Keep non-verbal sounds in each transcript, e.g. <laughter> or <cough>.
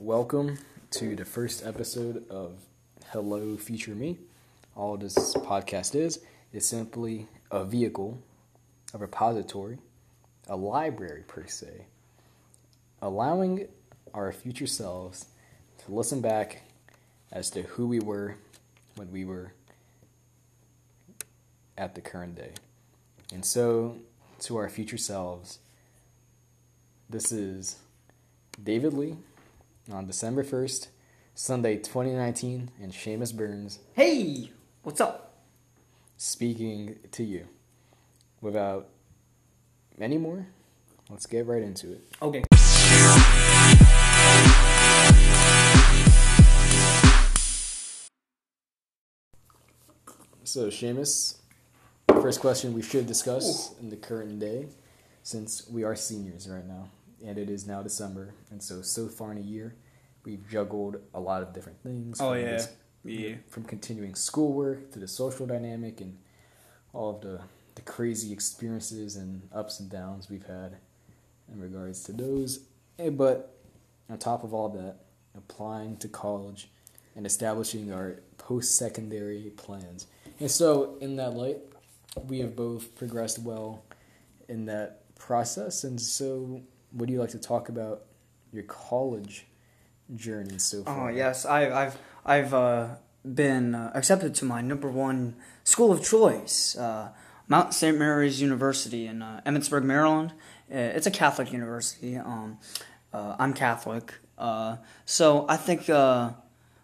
welcome to the first episode of Hello Future Me. All this podcast is is simply a vehicle, a repository, a library per se, allowing our future selves to listen back as to who we were when we were at the current day. And so, to our future selves, this is David Lee on December 1st, Sunday 2019, and Seamus Burns Hey, what's up? speaking to you. Without any more, let's get right into it. Okay. So, Seamus, first question we should discuss in the current day, since we are seniors right now, and it is now December, and so so far in a year, we've juggled a lot of different things. Oh from yeah, this- yeah. from continuing schoolwork to the social dynamic and all of the the crazy experiences and ups and downs we've had in regards to those. Eh, But on top of all that, applying to college and establishing our post secondary plans. And so, in that light, we have both progressed well in that process. And so, would you like to talk about your college journey so far? Oh yes, I, I've I've uh, been uh, accepted to my number one school of choice, uh, Mount St. Mary's University in uh, Emmitsburg, Maryland. Uh, It's a Catholic university. Um, uh, I'm Catholic, uh, so I think uh,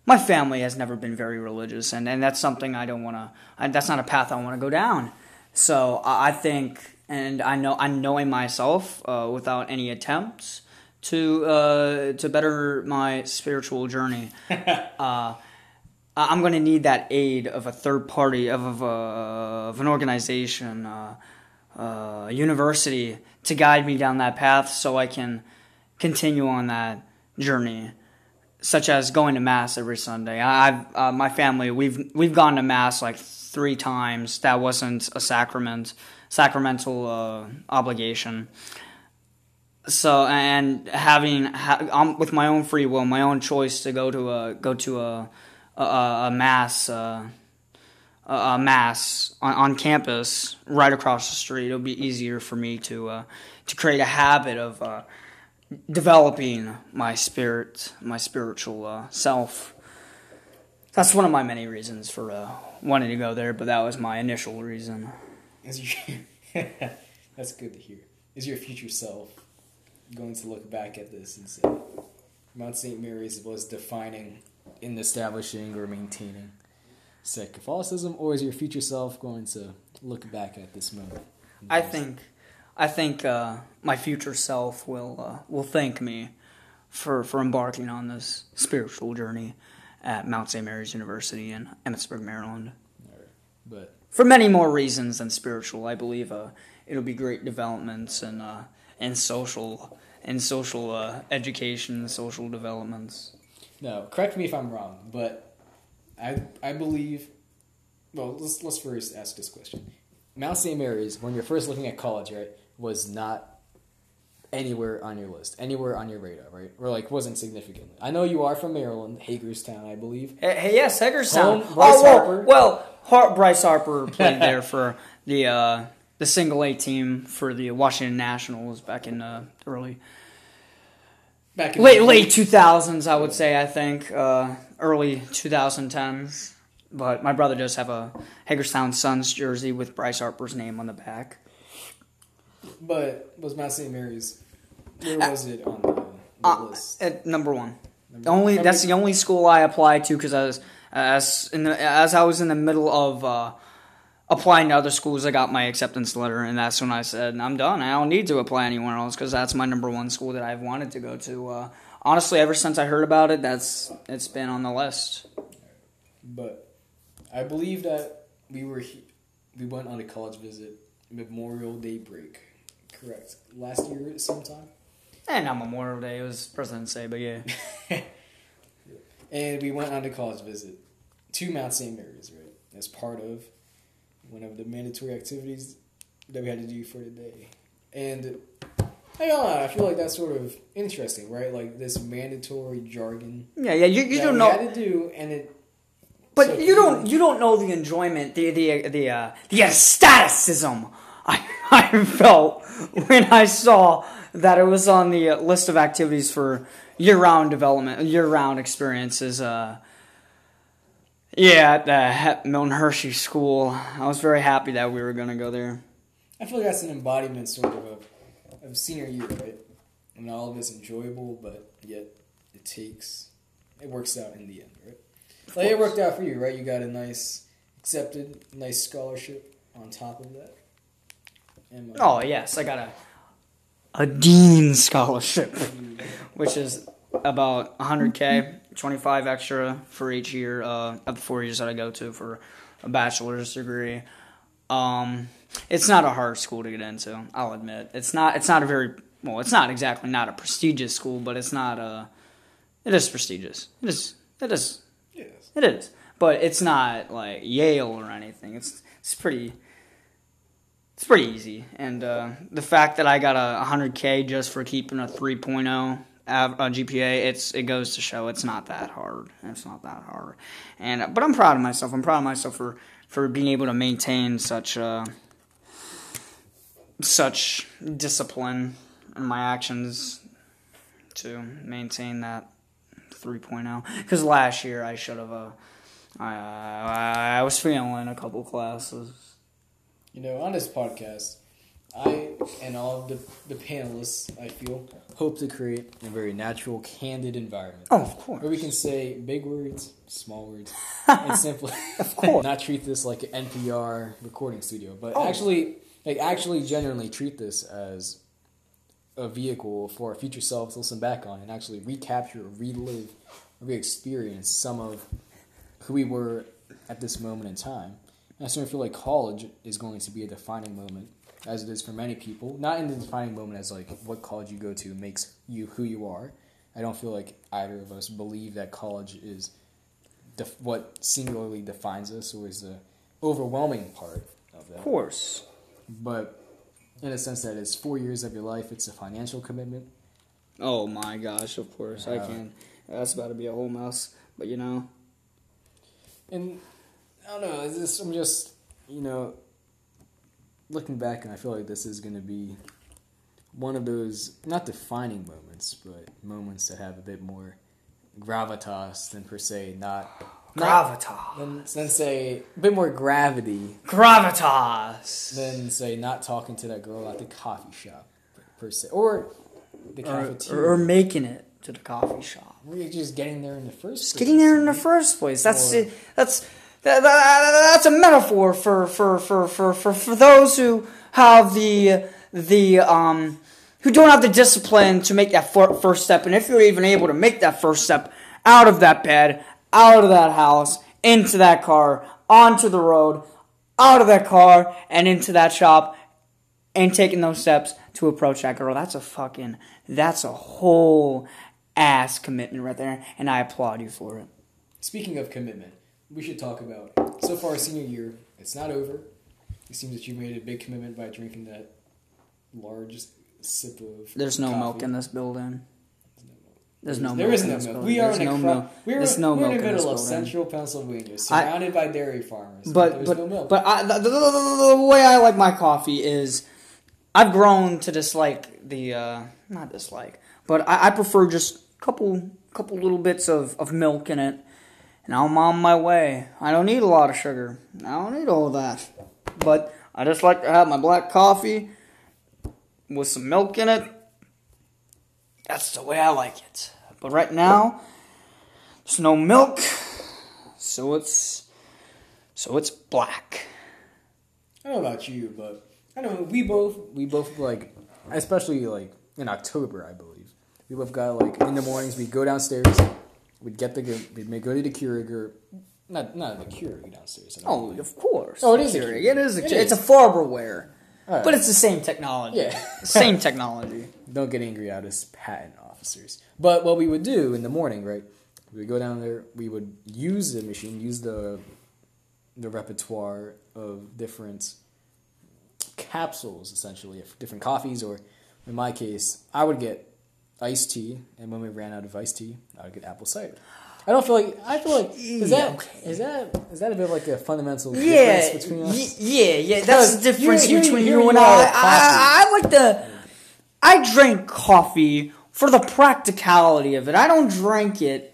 my family has never been very religious, and, and that's something I don't want to. That's not a path I want to go down. So I I think, and I know, I'm knowing myself uh, without any attempts to uh, to better my spiritual journey. <laughs> uh, I'm going to need that aid of a third party, of of, a, of an organization, uh, uh, university to guide me down that path, so I can continue on that journey, such as going to mass every Sunday. I've uh, my family we've we've gone to mass like three times. That wasn't a sacrament, sacramental uh, obligation so and having ha, with my own free will, my own choice to go to a go to a a, a mass uh, a mass on, on campus right across the street, it'll be easier for me to uh, to create a habit of uh, developing my spirit, my spiritual uh, self. That's one of my many reasons for uh, wanting to go there, but that was my initial reason. Is your, <laughs> that's good to hear. Is your future self going to look back at this and say, Mount St. Mary's was defining in establishing or maintaining sect Catholicism, or is your future self going to look back at this moment? I think, I think uh, my future self will uh, will thank me for for embarking on this spiritual journey at Mount St. Mary's University in Emmitsburg, Maryland. But For many more reasons than spiritual, I believe uh, it'll be great developments and uh, and social and social uh, education, social developments. no, correct me if I'm wrong, but I I believe. Well, let's let's first ask this question. Mount St. Mary's, when you're first looking at college, right, was not anywhere on your list, anywhere on your radar, right? Or like wasn't significant. I know you are from Maryland, Hagerstown, I believe. Hey, hey yes, Hagerstown. Home, Bryce oh, well, Harper. well, Har- Bryce Harper <laughs> played there for the uh, the single A team for the Washington Nationals back in uh, early Back in late late two thousands, I would say. I think uh, early two thousand tens. But my brother does have a Hagerstown Suns jersey with Bryce Harper's name on the back. But was Mount St. Mary's? Where was it on the, the Uh, list? at number one. Number- Only number- that's the only school I applied to because I was as in the, as I was in the middle of uh, applying to other schools. I got my acceptance letter, and that's when I said I'm done. I don't need to apply anywhere else because that's my number one school that I've wanted to go to. Uh, honestly, ever since I heard about it, that's it's been on the list. But I believe that we were we went on a college visit Memorial Day break. Correct. Last year sometime. And not Memorial Day; it was President's Day, but yeah. <laughs> and we went on a college visit to Mount St. Mary's, right? As part of one of the mandatory activities that we had to do for the day. And I don't know. I feel like that's sort of interesting, right? Like this mandatory jargon. Yeah, yeah. You, you don't we know, had to do, and it. but so you don't you don't know the enjoyment, the the the uh, the ecstaticism <laughs> I felt when I saw that it was on the list of activities for year round development, year round experiences. Uh, yeah, at the He- Milton Hershey School, I was very happy that we were going to go there. I feel like that's an embodiment, sort of, of, of senior year, right? I mean, all of it's enjoyable, but yet it takes, it works out in the end, right? Like it worked out for you, right? You got a nice, accepted, nice scholarship on top of that. And, uh, Oh yes, I got a a dean scholarship, <laughs> which is about 100k, 25 extra for each year uh, of the four years that I go to for a bachelor's degree. Um, it's not a hard school to get into. I'll admit it's not. It's not a very well. It's not exactly not a prestigious school, but it's not a. It is prestigious. It is. It is. Yes. It is. But it's not like Yale or anything. It's it's pretty it's pretty easy. And uh, the fact that I got a 100k just for keeping a 3.0 av- uh, GPA, it's it goes to show it's not that hard. It's not that hard. And but I'm proud of myself. I'm proud of myself for for being able to maintain such uh, such discipline in my actions to maintain that 3.0 because last year I should have uh, I, I was failing a couple classes. You know, on this podcast, I and all of the, the panelists, I feel, hope to create a very natural, candid environment. Oh, of course. Where we can say big words, small words, <laughs> and simply Of course. <laughs> not treat this like an NPR recording studio, but Oh. actually, like actually, genuinely treat this as a vehicle for our future selves to listen back on and actually recapture, relive, re-experience some of who we were at this moment in time. I certainly feel like college is going to be a defining moment, as it is for many people. Not in the defining moment as like what college you go to makes you who you are. I don't feel like either of us believe that college is def- what singularly defines us or is the overwhelming part of that. Of course. But in a sense that it's four years of your life, it's a financial commitment. Oh my gosh, of course. I Yeah. can. That's about to be a whole mess. But you know, And I don't know, it's just, I'm just, you know, looking back, and I feel like this is going to be one of those, not defining moments, but moments that have a bit more gravitas than per se, not. gravitas. than, than say, a bit more gravity Gravitas. than say, not talking to that girl at the coffee shop, per se. Or the cafeteria. or, or making it to the coffee shop. Or you're just getting there in the first Just place. getting there in the first place. That's Or- it. That's that, that, that's a metaphor for for, for, for, for for those who have the the um who don't have the discipline to make that first step. And if you're even able to make that first step out of that bed, out of that house, into that car, onto the road, out of that car, and into that shop, and taking those steps to approach that girl, that's a fucking that's a whole ass commitment right there, and I applaud you for it. Speaking of commitment, we should talk about so far senior year. It's not over. It seems that you made a big commitment by drinking that large sip of. There's no coffee. milk in this building. There's no There milk is in no milk. building. We are There's in no cro- milk. we're, There's no we're milk in the in middle of building. central Pennsylvania, surrounded by dairy farmers. But there's but no milk. but I, the, the, the, the way I like my coffee is I've grown to dislike the uh, not dislike, but I, I prefer just a couple couple little bits of, of milk in it, and I'm on my way. I don't need a lot of sugar. I don't need all that, but I just like to have my black coffee with some milk in it. That's the way I like it. But right now, there's no milk, so it's so it's black. I don't know about you, but I know we both we both like, especially like in October, I believe. We both got like in the mornings. We'd go downstairs. We'd get the we'd make- go to the Keurig not not the Keurig downstairs. Oh, believe. of course. Oh, it is a Keurig. Keurig. It is. A, It it's a. Farberware, Alright. but it's the same technology. Yeah. <laughs> same technology. don't get angry at us patent officers. But what we would do in the morning, right? We would go down there. We would use the machine, use the the repertoire of different capsules, essentially, of different coffees or in my case, I would get iced tea, and when we ran out of iced tea, I would get apple cider. I don't feel like I feel like is that okay. is that is that a bit of like a fundamental Yeah, difference between us? y- yeah, yeah. That's the difference you- you- between you and you I. I. I like the. I drink coffee for the practicality of it. I don't drink it.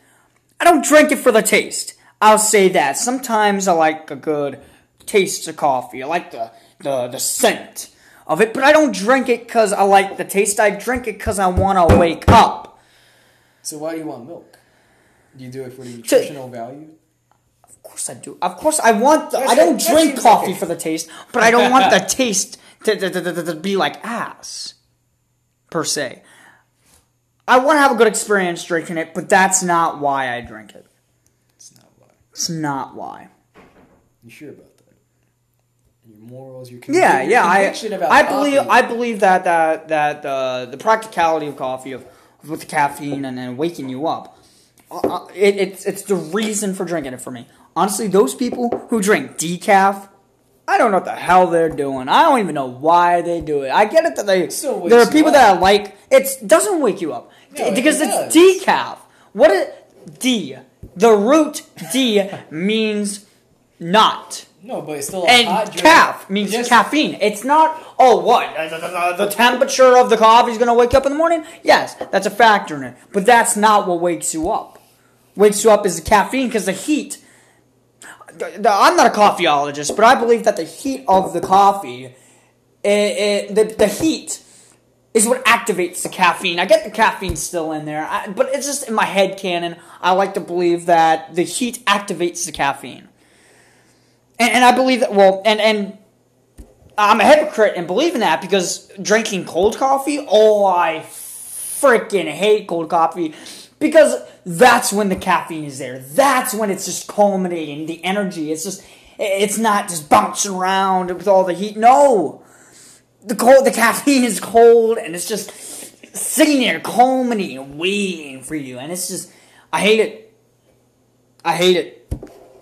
I don't drink it for the taste. I'll say that. Sometimes I like a good taste of coffee. I like the the the scent of it, but I don't drink it because I like the taste. I drink it because I want to wake up. So why do you want milk? Do you do it for the nutritional value? Of course I do. Of course I want. The, I don't that drink coffee for the taste, but I don't want the <laughs> taste to, to, to, to, to be like ass, per se. I want to have a good experience drinking it, but that's not why I drink it. It's not why. It's not why. You sure about that? Your morals, your Yeah, your yeah. I conviction about I believe coffee. I believe that that that uh, the practicality of coffee of with the caffeine and, then waking you up. Uh, uh, it, it's it's the reason for drinking it for me. Honestly, those people who drink decaf, I don't know what the hell they're doing. I don't even know why they do it. I get it that they still wakes there are people up. that are like it doesn't wake you up No, it because does. it's decaf. What is D? The root D <laughs> means not. No, but it's still a And hot drink. calf means Yes. caffeine. It's not, oh, what? The, temperature of the coffee is going to wake you up in the morning? Yes, that's a factor in it. But that's not what wakes you up. Wakes you up is the caffeine because the heat. I'm not a coffeeologist, but I believe that the heat of the coffee, it, it, the, the heat is what activates the caffeine. I get the caffeine still in there, I, but it's just in my head canon. I like to believe that the heat activates the caffeine. And, and I believe that, well, and, and I'm a hypocrite in believing that because drinking cold coffee, oh, I freaking hate cold coffee because that's when the caffeine is there. That's when it's just culminating, the energy. It's just, it's not just bouncing around with all the heat. No! The cold, the caffeine is cold and it's just sitting there culminating, waiting for you. And it's just, I hate it. I hate it.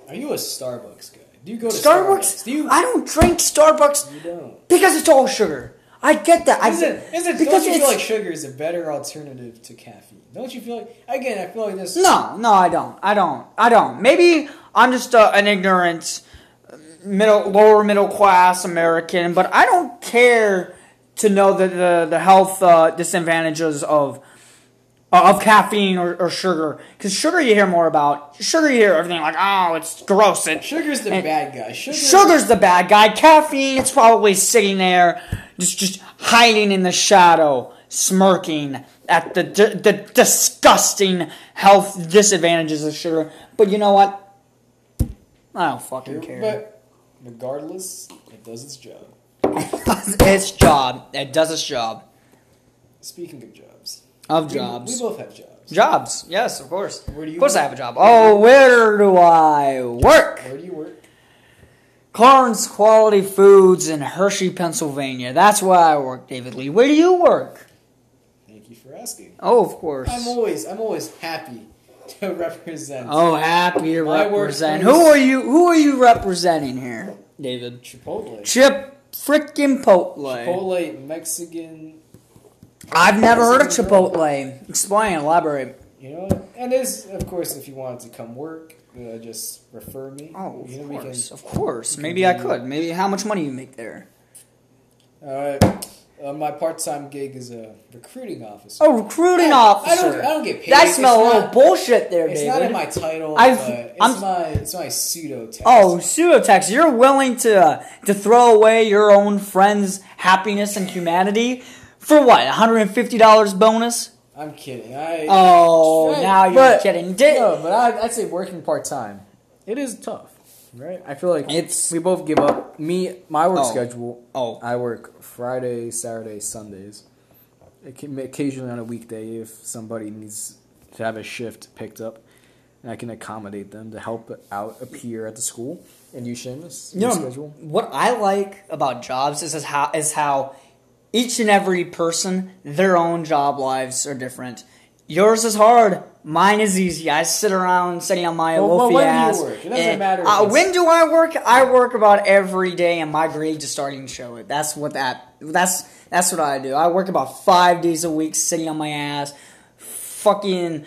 Are you a Starbucks? Do you go to Starbucks. Do you? I don't drink Starbucks you don't. because it's all sugar. I get that. I Is it? Is it? because Don't you it's feel like sugar is a better alternative to caffeine? Don't you feel like? Again, I feel like this. no, no. I don't. I don't. I don't. Maybe I'm just uh, an ignorant uh, middle, lower middle class American, but I don't care to know the the, the health uh, disadvantages of Uh, of caffeine or, or sugar. Because sugar, you hear more about. Sugar, you hear everything like, oh, it's gross. It, Sugar's the And- bad guy. Sugar. Sugar's the bad guy. Caffeine, it's probably sitting there, just just hiding in the shadow, smirking at the the, the disgusting health disadvantages of sugar. But you know what? I don't fucking care. But regardless, it does its job. <laughs> It does its job. It does its job. Speaking of jobs, Of jobs. we, both have jobs. Jobs. Yes, of course. Where do you Of course, work? I have a job. Oh, where do I work? Where do you work? Clarence Quality Foods in Hershey, Pennsylvania. That's where I work, David Lee. Where do you work? Thank you for asking. Oh, of course. I'm always, I'm always happy to <laughs> represent Oh, happy to My represent. Who are you? Who are you representing here, David? Chipotle. Chip frickin' Potle. Chipotle Mexican. I've never heard of Chipotle. Explain, elaborate. You know, and is of course, if you wanted to come work, uh, just refer me. Oh, you know, of we course, can. of course. Maybe I could. Maybe how much money you make there? All right. Uh, my part-time gig is a recruiting officer. Oh, recruiting I- I officer. don't- I don't get paid. That It's smell a little bullshit there, It's David. not in my title, but it's I'm- my it's my pseudo text. Oh, pseudo text! You're willing to uh, to throw away your own friend's happiness and humanity for what? $150 bonus? I'm kidding. I Oh, Right, now you're but- kidding. Did, no, but I, I'd say working part time. It is tough, right? I feel like It's- we both give up. Me, my work Oh. schedule. Oh. I work Friday, Saturday, Sundays. Occasionally on a weekday if somebody needs to have a shift picked up, and I can accommodate them to help out appear at the school. And you, Seamus, You your know, schedule. what I like about jobs is, is how is how each and every person their own job lives are different. Yours is hard. Mine is easy. I sit around sitting on my Well, well, when do you ass. work? It doesn't and- matter Uh, when do I work? I work about every day, and my grades are starting to show it. That's what that. That's That's what I do. I work about five days a week, sitting on my ass, fucking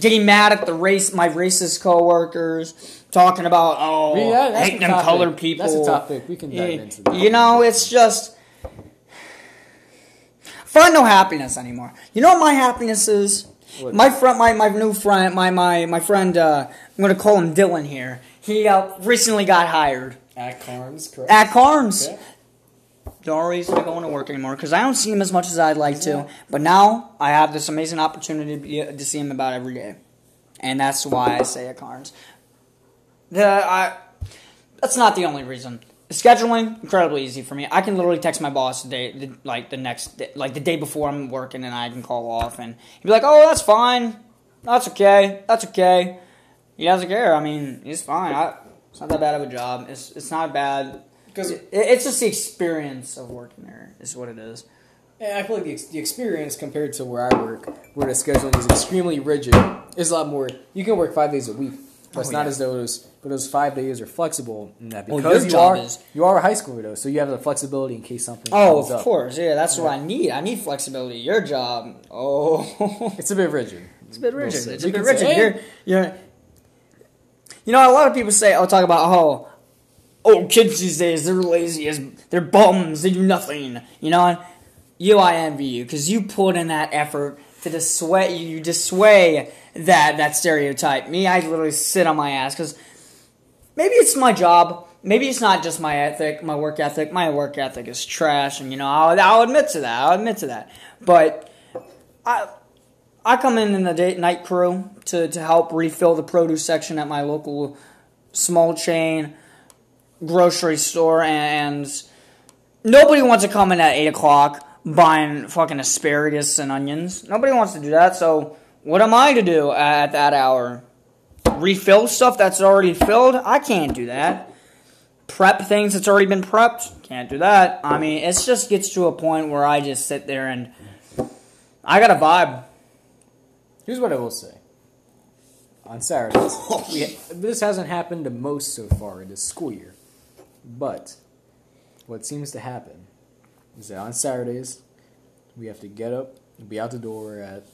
getting mad at the race, my racist coworkers, talking about oh, Yeah, hating them colored people. That's a topic. We can dive into that. You know, it's just find no happiness anymore. You know what my happiness is? What? My friend, my, my new friend, my my my friend. Uh, I'm gonna call him Dylan here. He uh, recently got hired At Karns, correct? at Karns. Yeah. Don't reason to going to work anymore because I don't see him as much as I'd like to. But now I have this amazing opportunity to, be, to see him about every day, and that's why I say at Karns. The I, that's not the only reason. Scheduling incredibly easy for me. I can literally text my boss the day, the, like the next, day, like the day before I'm working, and I can call off, and he'd be like, "Oh, that's fine. That's okay. That's okay." He doesn't care. I mean, he's fine. I, it's not that bad of a job. It's it's not bad. Because It- it's just the experience of working there is what it is. Yeah, I feel like the, the experience compared to where I work, where the scheduling is extremely rigid, is a lot more. You can work five days a week, but it's Oh, not yeah. as though those, but those five days are flexible. In that Well, because your you job are is- you are a high schooler though, so you have the flexibility in case something. Oh, comes of up. course, yeah. That's what I need. I need flexibility. Your job, oh, <laughs> It's a bit rigid. it's a bit We'll rigid. see. It's a bit can say, rigid. hey, You're, you're, you know, a lot of people say, "I'll talk about oh, oh, kids these days they're lazy as they're bums. They do nothing." You know, and you, I envy you because you put in that effort to dissuade you dissuade that that stereotype. Me, I literally sit on my ass because maybe it's my job. Maybe it's not just my ethic, my work ethic. My work ethic is trash, and you know I'll, I'll admit to that. I'll admit to that. But I I come in in the day, night crew to to help refill the produce section at my local small chain grocery store, and nobody wants to come in at eight o'clock buying fucking asparagus and onions. Nobody wants to do that. So what am I to do at that hour? Refill stuff that's already filled? I can't do that prep things that's already been prepped. Can't do that. I mean, it just gets to a point where I just sit there and I got a vibe. Here's what I will say. On Saturdays, we, <laughs> oh, <laughs> this hasn't happened to most so far in this school year, but what seems to happen is that on Saturdays we have to get up and be out the door at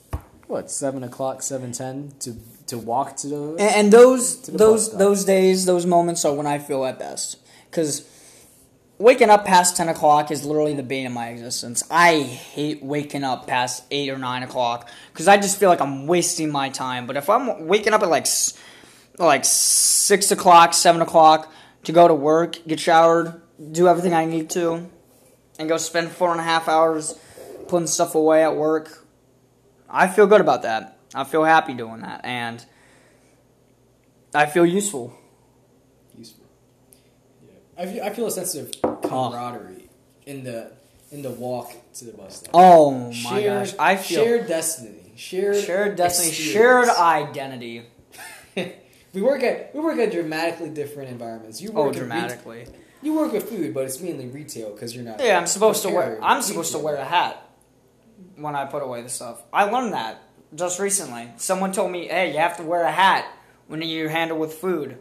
what seven o'clock, seven ten to to walk to the. And, and those the those those days, those moments are when I feel at best. Because waking up past ten o'clock is literally the bane of my existence. I hate waking up past eight or nine o'clock because I just feel like I'm wasting my time. But if I'm waking up at like like six o'clock, seven o'clock to go to work, get showered, do everything I need to, and go spend four and a half hours putting stuff away at work, I feel good about that. I feel happy doing that, and I feel useful. Useful. Yeah. I feel, I feel a sense of camaraderie in the in the walk to the bus stop. Oh my shared, gosh, I feel shared destiny, shared shared destiny, experience. shared identity. <laughs> we work at we work at dramatically different environments. You oh, work Oh, dramatically. You work with food, but it's mainly retail because you're not. Yeah, I'm supposed to wear. I'm supposed to wear a hat when I put away the stuff. I learned that just recently. Someone told me, "Hey, you have to wear a hat when you handle with food."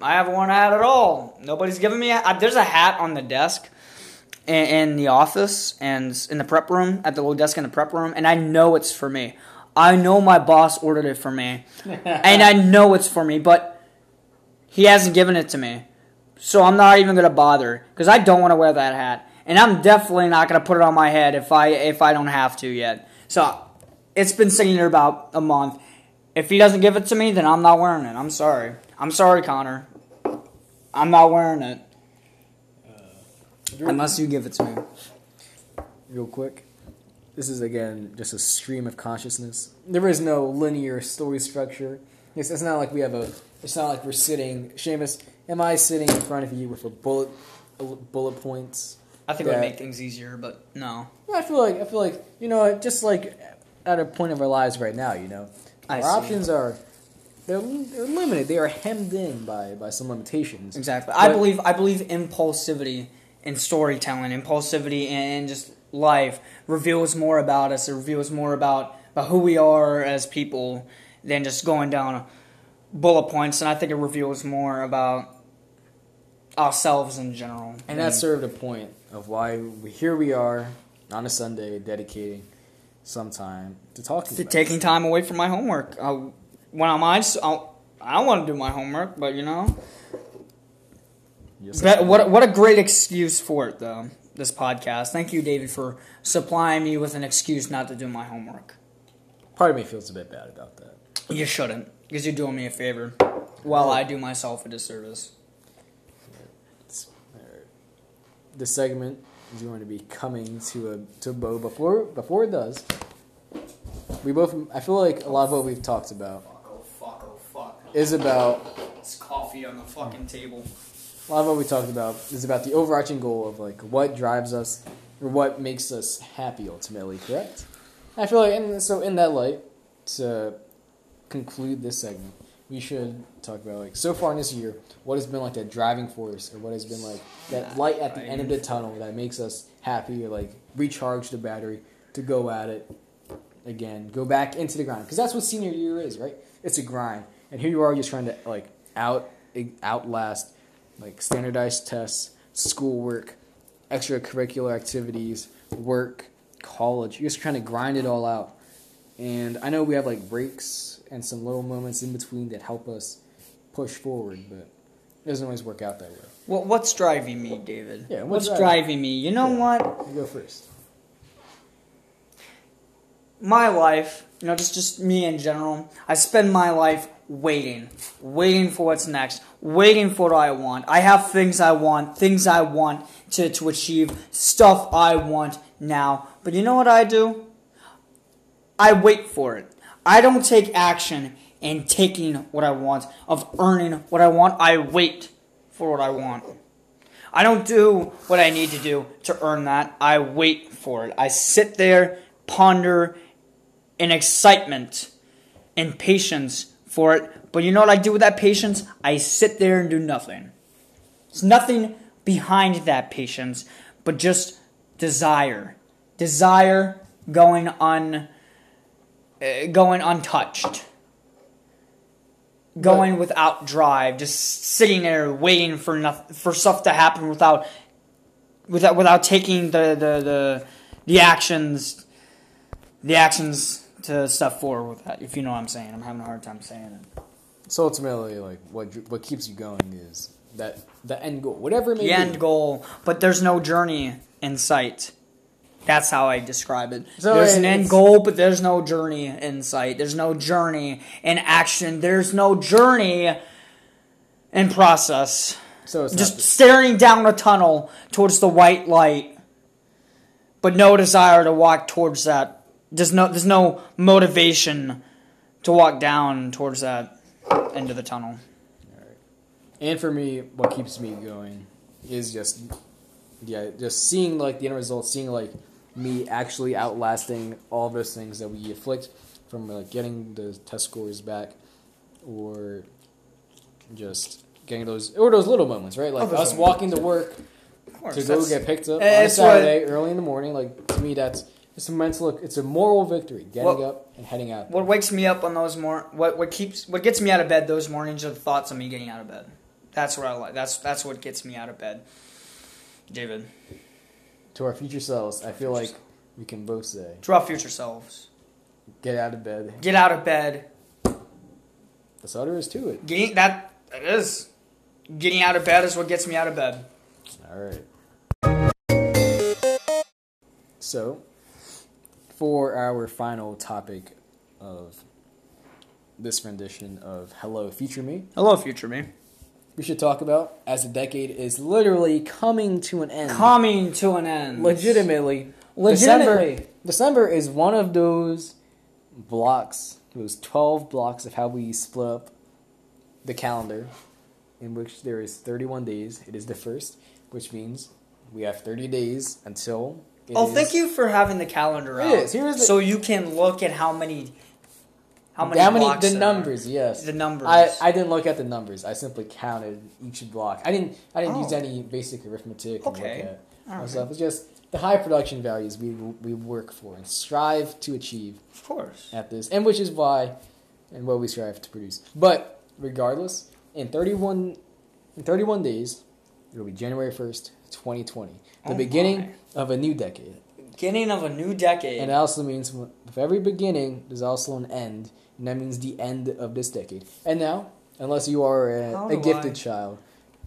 I haven't worn a hat at all. Nobody's giving me a There's a hat on the desk in, in the office and in the prep room, at the little desk in the prep room, and I know it's for me. I know my boss ordered it for me, <laughs> and I know it's for me, but he hasn't given it to me. So I'm not even gonna bother because I don't want to wear that hat, and I'm definitely not gonna put it on my head if I if I don't have to yet. So it's been sitting there about a month. If he doesn't give it to me, then I'm not wearing it. I'm sorry. I'm sorry, Connor. I'm not wearing it Real, unless you give it to me. real quick, this is again just a stream of consciousness. There is no linear story structure. It's, it's not like we have a. It's not like we're sitting. Seamus, am I sitting in front of you with a bullet, bullet points? I think it would that- make things easier, but no. I feel like I feel like you know, just like at a point of our lives right now, you know, I our see. options are they're, they're limited. They are hemmed in by by some limitations. Exactly. I believe I believe impulsivity in storytelling, impulsivity in just life reveals more about us. It reveals more about, about who we are as people than just going down bullet points. And I think it reveals more about ourselves in general. And that mm. served a point of why we, here we are on a Sunday dedicating some time to talking to taking time away from my homework. I, when I'm I don't want to do my homework, but you know, Yes, But what what a great excuse for it though. This podcast. Thank you, David, for supplying me with an excuse not to do my homework. Part of me feels a bit bad about that. You shouldn't, because you're doing me a favor, while I do myself a disservice. Uh, this segment is going to be coming to a to bow before before it does. We both I feel like a lot of what we've talked about Fuck, oh fuck, oh fuck. is about It's coffee on the fucking table. a lot of what we talked about is about the overarching goal of like what drives us or what makes us happy ultimately, correct? I feel like, and so in that light, to conclude this segment, we should talk about like so far in this year, what has been like that driving force or what has been like that light at the end of the tunnel that makes us happy or like recharge the battery to go at it again, go back into the grind because that's what senior year is, right? It's a grind, and here you are just trying to like out outlast like standardized tests, schoolwork, extracurricular activities, work, college. You're just trying to grind it all out. And I know we have like breaks and some little moments in between that help us push forward, but it doesn't always work out that way. What what's driving me, David? Yeah, what's, what's driving me? You know Yeah. what? You go first. my life, you know, just just me in general, I spend my life waiting, waiting for what's next, waiting for what I want. I have things I want, things I want to, to achieve, stuff I want now. But you know what I do? I wait for it. I don't take action in taking what I want, of earning what I want. I wait for what I want. I don't do what I need to do to earn that. I wait for it. I sit there, ponder in excitement and patience for it. But you know what I do with that patience? I sit there and do nothing. There's nothing behind that patience, but just desire. Desire going uh, Uh, going untouched. Going without drive, just sitting there waiting for nothing, for stuff to happen without without without taking the the the, the actions the actions to step forward with that. If you know what I'm saying, I'm having a hard time saying it. So ultimately, like what what keeps you going is that the end goal, whatever it may The be. end goal, but there's no journey in sight. That's how I describe it. So there's an end goal, but there's no journey in sight. There's no journey in action. There's no journey in process. So it's Just staring down a tunnel towards the white light, but no desire to walk towards that. There's no there's no motivation to walk down towards that end of the tunnel. And for me, what keeps me going is just, yeah, just seeing like the end result, seeing like me actually outlasting all those things that we afflict from like getting the test scores back, or just getting those or those little moments, right? Like us walking to work to go get picked up Eh, on a it's what- Saturday early in the morning. Like to me, that's it's a mental, look it's a moral victory. Getting What- up and heading out. What wakes me up on those mor what what keeps what gets me out of bed those mornings are the thoughts of me getting out of bed. That's what I like. That's that's what gets me out of bed. David, To our future selves, I feel like we can both say, to our future selves, get out of bed. get out of bed. That's all there is to it. Getting that that is getting out of bed is what gets me out of bed. All right. So, for our final topic of this rendition of Hello Future Me, Hello, future me. We should talk about as the decade is literally coming to an end. Coming to an end. legitimately. Legitimately. December, December is one of those blocks, those 12 blocks of how we split up the calendar, in which there is 31 days. It is the first, which means we have 30 days until. it Oh, is- thank you for having the calendar It out. is. Here's the- so you can look at how many how many How many? blocks The there are. numbers, yes. The numbers. I, I didn't look at the numbers. I simply counted each block. I didn't I didn't Oh. use any basic arithmetic. And Okay. Look at right. It's just the high production values we we work for and strive to achieve. Of course. at this, and which is why and what we strive to produce. But regardless, in 31 in 31 days, It'll be January 1st, 2020. The Oh beginning my. of a new decade. Beginning of a new decade. And it also means with every beginning, there's also an end. And that means the end of this decade. And now, unless you are a, a gifted I- child,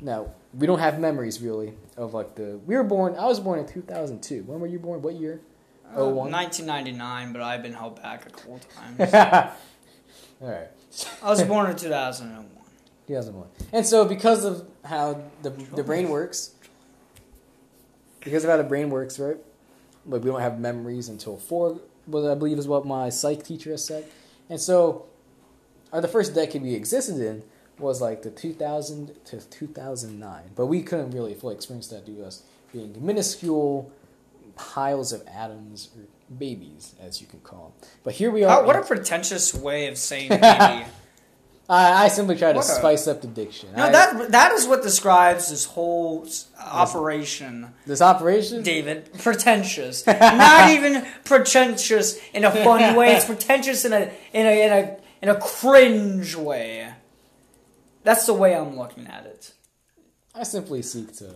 now, we don't have memories really of like the. We were born, I was born in 2002. When were you born? What year? Uh, 01? 1999, but I've been held back a couple times. <laughs> Alright. I was born in 2001. 2001. And so, because of how the, the brain works, because of how the brain works, right? Like, we don't have memories until four, what I believe is what my psych teacher has said. And so, uh, the first decade we existed in was like the 2000 to 2009. But we couldn't really fully experience that due to us being minuscule piles of atoms, or babies, as you can call them. But here we are. How, what a pretentious way of saying <laughs> baby. I, I simply try to What a- spice up the diction. no, I- that that is what describes this whole s- operation, this operation. David. Pretentious. Not <laughs> even pretentious in a funny way. It's pretentious in a in a in a in a cringe way. That's the way I'm looking at it. I simply seek to,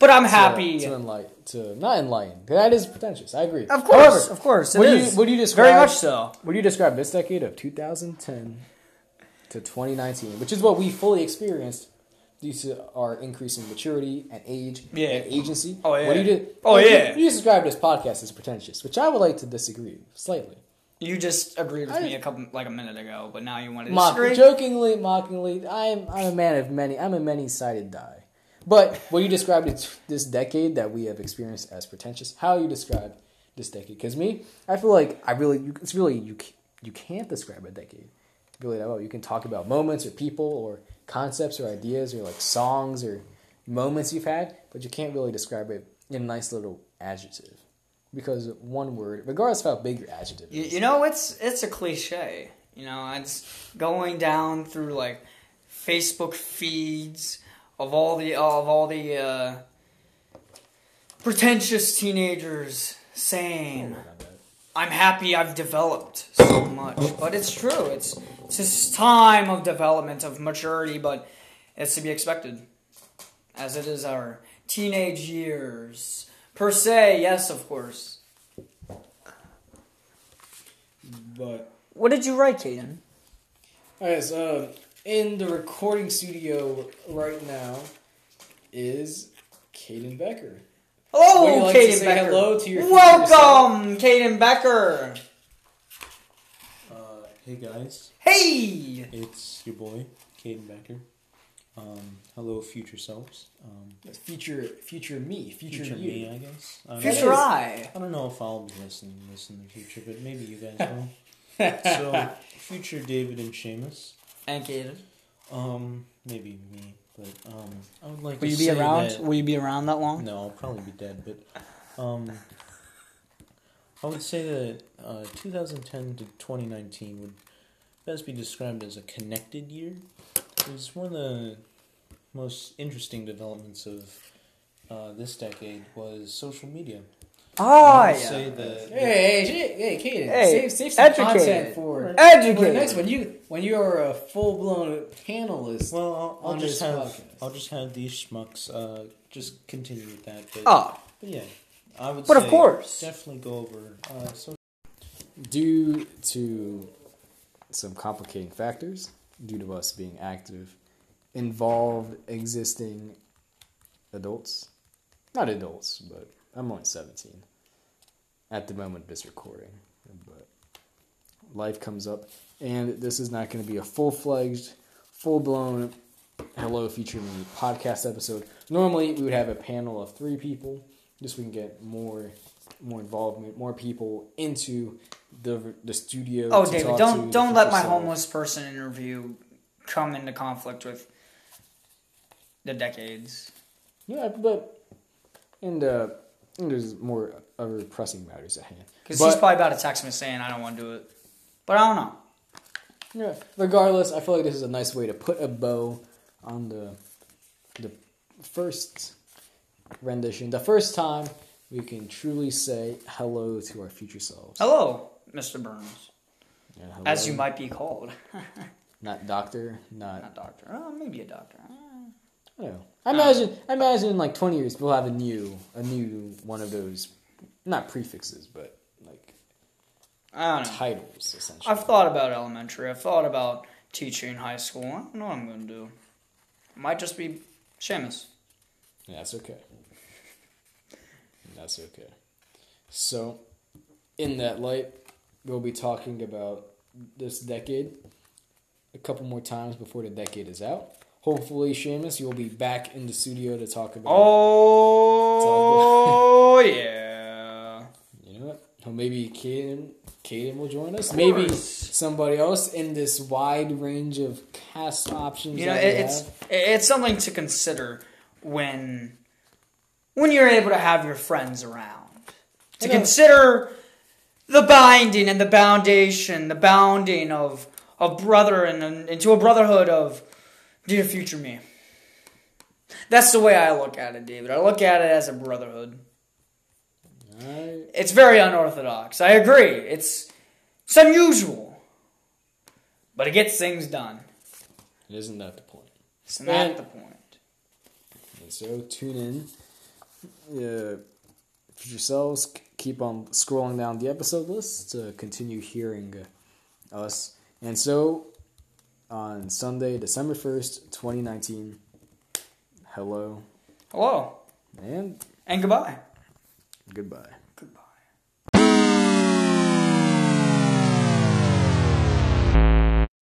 But I'm happy. to, enlighten, to not enlighten. That is pretentious. I agree. Of course, However, of course, it would is. you would you describe Very much so. Would you describe this decade of 2010 to 2019, which is what we fully experienced due to our increasing maturity and age Yeah. and agency? Oh, yeah. What do you do? Oh, you- yeah. You describe this podcast as pretentious, which I would like to disagree slightly. You just agreed with I- me a couple like a minute ago, but now you want to Mock, disagree. jokingly, mockingly, I'm I'm a man of many. I'm a many-sided die. But what you described this decade that we have experienced as pretentious, how you describe this decade? Because me, I feel like I really, it's really you you can't describe a decade really that well. You can talk about moments or people or concepts or ideas or like songs or moments you've had, but you can't really describe it in a nice little adjective. Because one word, regardless of how big your adjective is, you know, it's it's a cliche. You know, it's going down through like Facebook feeds of all the of all the uh, pretentious teenagers saying, "I'm happy I've developed so much." But it's true. It's it's this time of development of maturity, but it's to be expected, as it is our teenage years per se. Yes, of course. but What did you write, Caden? Alright, so in the recording studio right now is Caden Becker. Hello, like Caden say Becker. hello to your Welcome, Caden Becker. Uh, hey guys, Hey. it's your boy, Caden Becker. Um, hello, future selves. Um, Future, future me, future, future you. me, I guess. I Future is- I. I don't know if I'll be listening to this in the future, but maybe you guys <laughs> will. so, future David and Seamus. And Caden. Um, maybe me, but um, I would like Will to you be say around? that- Will you be around that long? No, I'll probably be dead, but um, I would say that uh, 2010 to 2019 would best be described as a connected year. It was one of the most interesting developments of uh, this decade was social media. Ah, yeah. say that Hey, hey, hey, Caden, Hey, save, save some educated. content for, for Educated. the next one. You, when you are a full blown panelist. well, I'll, I'll on just have podcast. I'll just have these schmucks uh, just continue with that. But, Ah, but yeah, I would. But of course. definitely go over uh, social. due to some complicating factors, due to us being active, involved existing adults, not adults, but I'm only 17 at the moment of this recording, but life comes up, and this is not going to be a full fledged, full blown Hello Future Me podcast episode. Normally, we would have a panel of three people, just so we can get more more involvement, more people into the the studio. oh, David, don't to don't let my self. homeless person interview come into conflict with the decades. Yeah, but and uh, there's more other pressing matters at hand. Because he's probably about to text me saying I don't want to do it, but I don't know. Yeah. Regardless, I feel like this is a nice way to put a bow on the the first rendition, the first time we can truly say hello to our future selves. Hello, Mr. Burns, Yeah, hello. as you might be called. <laughs> not doctor, not Not doctor. Oh, maybe a doctor. I don't know. I imagine. I imagine in like twenty years we'll have a new, a new one of those, not prefixes, but like I don't know. titles essentially. I've thought about elementary. I've thought about teaching high school. I don't know what I'm going to do. It might just be Seamus. Yeah, that's okay. That's okay. So, in that light, we'll be talking about this decade a couple more times before the decade is out. Hopefully, Seamus, you'll be back in the studio to talk about. Oh, yeah. You know what? Or maybe Caden, Caden will join us. Maybe somebody else in this wide range of cast options. You know, it, it's have. it's something to consider when when you're able to have your friends around. To consider the binding and the foundation, the bounding of of brother and into a brotherhood of dear future me. That's the way I look at it, David. I look at it as a brotherhood. It's very unorthodox. I agree. It's it's unusual, but it gets things done. Isn't that the point? Isn't that And- the point? And so tune in uh, for yourselves. Keep on scrolling down the episode list to continue hearing uh, us. And so on Sunday, December 1st, 2019, hello Hello and and goodbye. goodbye.